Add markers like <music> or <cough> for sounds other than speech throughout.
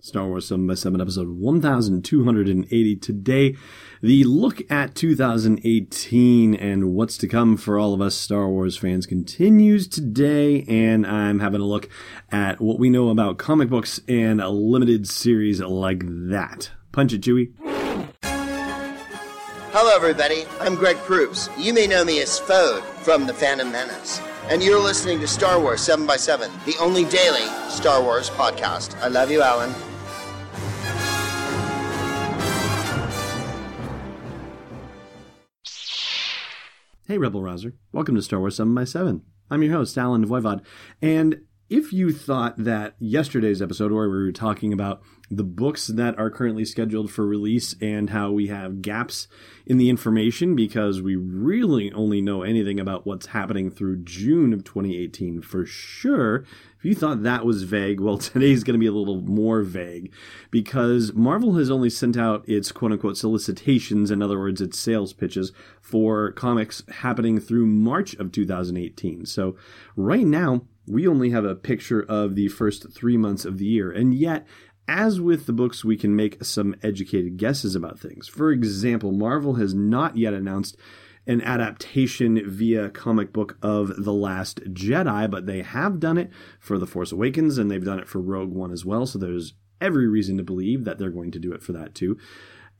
Star Wars 7 by 7 episode 1280. Today, the look at 2018 and what's to come for all of us Star Wars fans continues today, and I'm having a look at what we know about comic books and a limited series like that. Punch it, Chewie. Hello, everybody. I'm Greg Proops. You may know me as Fode from The Phantom Menace. And you're listening to Star Wars 7 by 7 the only daily Star Wars podcast. I love you, Allen. Hey, Rebel Rouser. Welcome to Star Wars 7 by 7 I'm your host, Allen Voivod. And if you thought that yesterday's episode, where we were talking about the books that are currently scheduled for release and how we have gaps in the information because we really only know anything about what's happening through June of 2018 for sure, if you thought that was vague, well, <laughs> today's going to be a little more vague because Marvel has only sent out its quote unquote solicitations, in other words, its sales pitches for comics happening through March of 2018. So right now, we only have a picture of the first three months of the year. And yet, as with the books, we can make some educated guesses about things. For example, Marvel has not yet announced an adaptation via comic book of The Last Jedi, but they have done it for The Force Awakens and they've done it for Rogue One as well. So there's every reason to believe that they're going to do it for that too.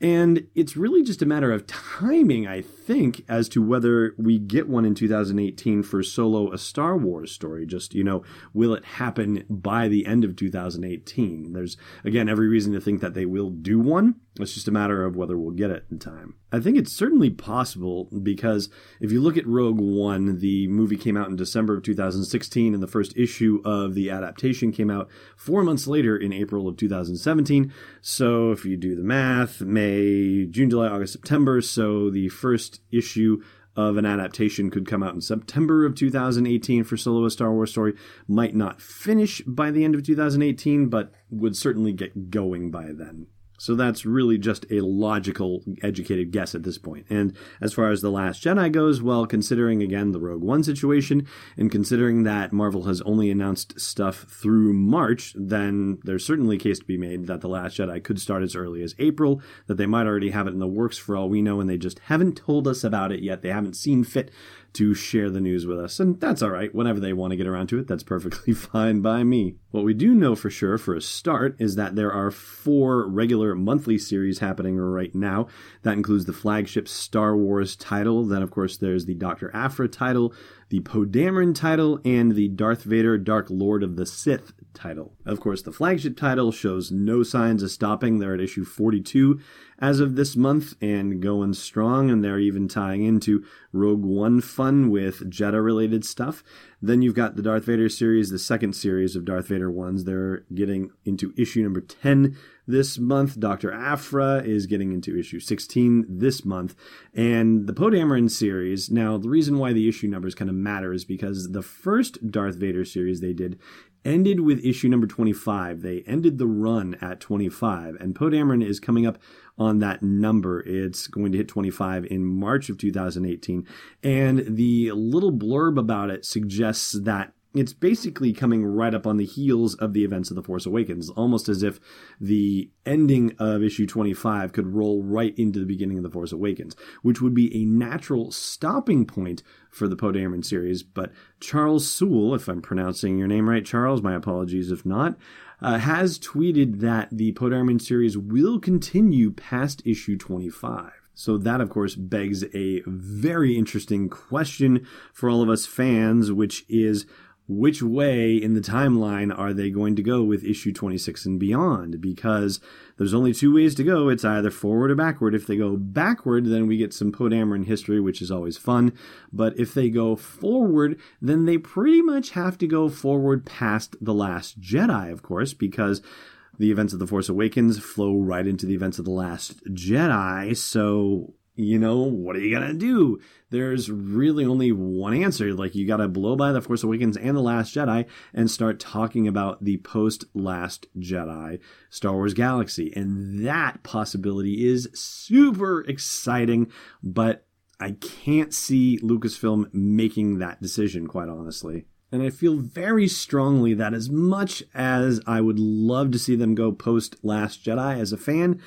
And it's really just a matter of timing, I think, as to whether we get one in 2018 for Solo, a Star Wars story. Just, you know, will it happen by the end of 2018? There's, again, every reason to think that they will do one. It's just a matter of whether we'll get it in time. I think it's certainly possible because if you look at Rogue One, the movie came out in December of 2016, and the first issue of the adaptation came out four months later in April of 2017. So if you do the math, May, June, July, August, September, so the first issue of an adaptation could come out in September of 2018 for Solo a Star Wars story. Might not finish by the end of 2018, but would certainly get going by then. So that's really just a logical, educated guess at this point. And as far as The Last Jedi goes, well, considering again the Rogue One situation, and considering that Marvel has only announced stuff through March, then there's certainly a case to be made that The Last Jedi could start as early as April, that they might already have it in the works for all we know, and they just haven't told us about it yet. They haven't seen fit to share the news with us. And that's all right. Whenever they want to get around to it, that's perfectly <laughs> fine by me. What we do know for sure, for a start, is that there are four regular monthly series happening right now. That includes the flagship Star Wars title. Then, of course, there's the Dr. Aphra title, the Poe Dameron title, and the Darth Vader Dark Lord of the Sith title. Of course, the flagship title shows no signs of stopping. They're at issue 42 as of this month and going strong, and they're even tying into Rogue One fun with Jedha related stuff. Then you've got the Darth Vader series, the second series of Darth Vader ones. They're getting into issue number 10 this month. Dr. Aphra is getting into issue 16 this month. And the Poe Dameron series, now the reason why the issue numbers kind of matter is because the first Darth Vader series they did ended with issue number 25. They ended the run at 25, and Poe Dameron is coming up on that number. It's going to hit 25 in March of 2018. And the little blurb about it suggests that it's basically coming right up on the heels of the events of The Force Awakens, almost as if the ending of issue 25 could roll right into the beginning of The Force Awakens, which would be a natural stopping point for the Poe Dameron series. But Charles Soule, if I'm pronouncing your name right, Charles, my apologies if not, uh, has tweeted that the Poe Dameron series will continue past issue 25. So that, of course, begs a very interesting question for all of us fans, which is which way in the timeline are they going to go with issue 26 and beyond? Because there's only two ways to go. It's either forward or backward. If they go backward, then we get some Poe Dameron history, which is always fun. But if they go forward, then they pretty much have to go forward past The Last Jedi, of course, because the events of The Force Awakens flow right into the events of The Last Jedi. So you know, what are you going to do? There's really only one answer. Like, you got to blow by The Force Awakens and The Last Jedi and start talking about the post Last Jedi Star Wars galaxy. And that possibility is super exciting, but I can't see Lucasfilm making that decision, quite honestly. And I feel very strongly that as much as I would love to see them go post Last Jedi as a fan,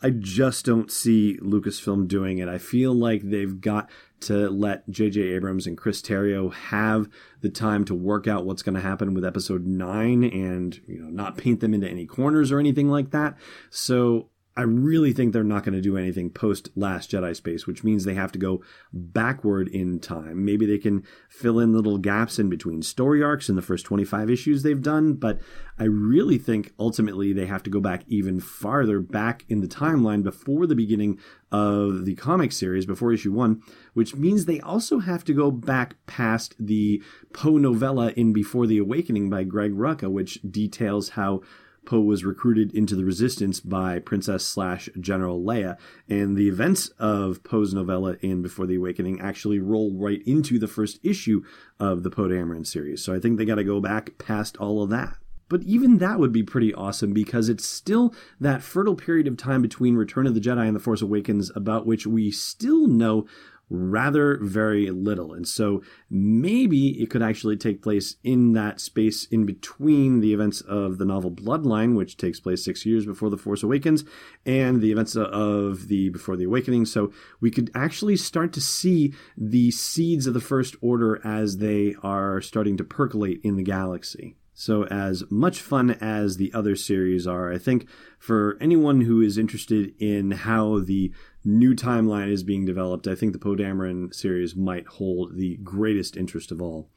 I just don't see Lucasfilm doing it. I feel like they've got to let J.J. Abrams and Chris Terrio have the time to work out what's going to happen with episode 9 and, you know, not paint them into any corners or anything like that. So I really think they're not going to do anything post Last Jedi space, which means they have to go backward in time. Maybe they can fill in little gaps in between story arcs in the first 25 issues they've done, but I really think ultimately they have to go back even farther back in the timeline before the beginning of the comic series, before issue one, which means they also have to go back past the Poe novella in Before the Awakening by Greg Rucka, which details how Poe was recruited into the Resistance by Princess slash General Leia, and the events of Poe's novella in Before the Awakening actually roll right into the first issue of the Poe Dameron series. So I think they got to go back past all of that. But even that would be pretty awesome because it's still that fertile period of time between Return of the Jedi and The Force Awakens about which we still know rather very little. And so maybe it could actually take place in that space in between the events of the novel Bloodline, which takes place six years before The Force Awakens, and the events of the Before the Awakening. So we could actually start to see the seeds of the First Order as they are starting to percolate in the galaxy. So, as much fun as the other series are, I think for anyone who is interested in how the new timeline is being developed, I think the Poe Dameron series might hold the greatest interest of all.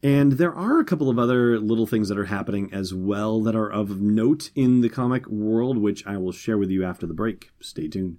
And there are a couple of other little things that are happening as well that are of note in the comic world, which I will share with you after the break. Stay tuned.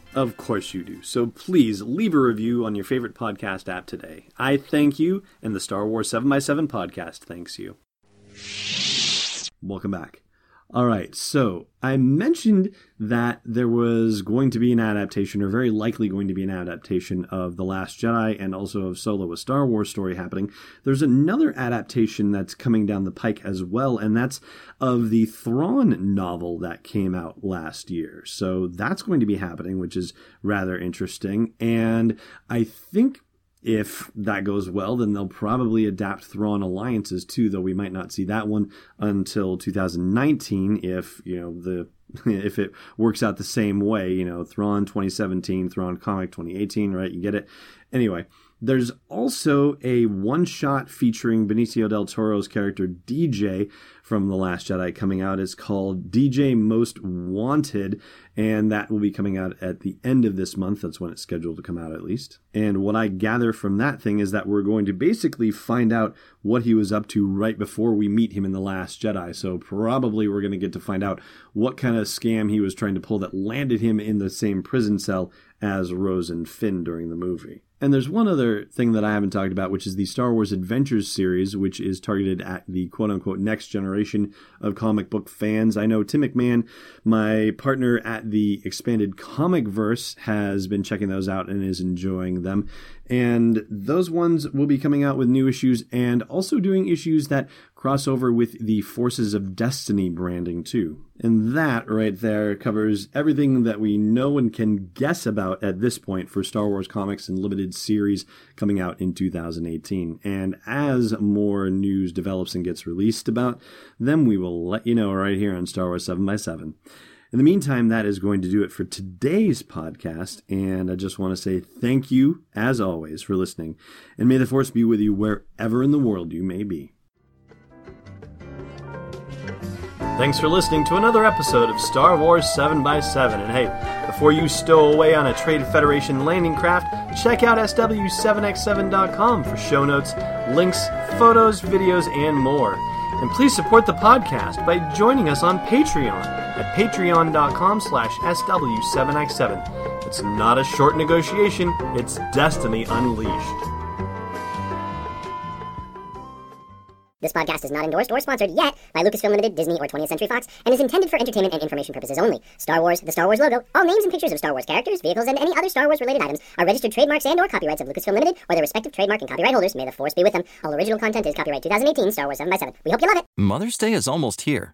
Of course you do. So please leave a review on your favorite podcast app today. I thank you, and the Star Wars 7x7 podcast thanks you. Welcome back. All right, so I mentioned that there was going to be an adaptation, or very likely going to be an adaptation of The Last Jedi and also of Solo, a Star Wars story happening. There's another adaptation that's coming down the pike as well, and that's of the Thrawn novel that came out last year. So that's going to be happening, which is rather interesting. And I think if that goes well, then they'll probably adapt Thrawn Alliances too, though we might not see that one until 2019 if, you know, the <laughs> if it works out the same way, you know, Thrawn 2017, Thrawn comic 2018, right? You get it. Anyway, there's also a one shot featuring Benicio del Toro's character DJ from The Last Jedi coming out. It's called DJ Most Wanted, and that will be coming out at the end of this month. That's when it's scheduled to come out, at least. And what I gather from that thing is that we're going to basically find out what he was up to right before we meet him in The Last Jedi. So probably we're going to get to find out what kind of scam he was trying to pull that landed him in the same prison cell as Rose and Finn during the movie. And there's one other thing that I haven't talked about, which is the Star Wars Adventures series, which is targeted at the quote unquote next generation of comic book fans. I know Tim McMahon, my partner at the expanded comic verse, has been checking those out and is enjoying them. And those ones will be coming out with new issues and also doing issues that cross over with the Forces of Destiny branding too. And that right there covers everything that we know and can guess about at this point for Star Wars comics and limited series coming out in 2018. And as more news develops and gets released about them, we will let you know right here on Star Wars 7x7. In the meantime, that is going to do it for today's podcast. And I just want to say thank you, as always, for listening. And may the force be with you wherever in the world you may be. Thanks for listening to another episode of Star Wars 7x7. And hey, before you stow away on a Trade Federation landing craft, check out SW7x7.com for show notes, links, photos, videos, and more. And please support the podcast by joining us on Patreon at patreon.com slash SW7x7. It's not a short negotiation, it's destiny unleashed. This podcast is not endorsed or sponsored yet by Lucasfilm Limited, Disney, or 20th Century Fox, and is intended for entertainment and information purposes only. Star Wars, the Star Wars logo, all names and pictures of Star Wars characters, vehicles, and any other Star Wars related items are registered trademarks and/or copyrights of Lucasfilm Limited or their respective trademark and copyright holders. May the force be with them. All original content is copyright 2018 Star Wars 7 by 7 We hope you love it. Mother's Day is almost here,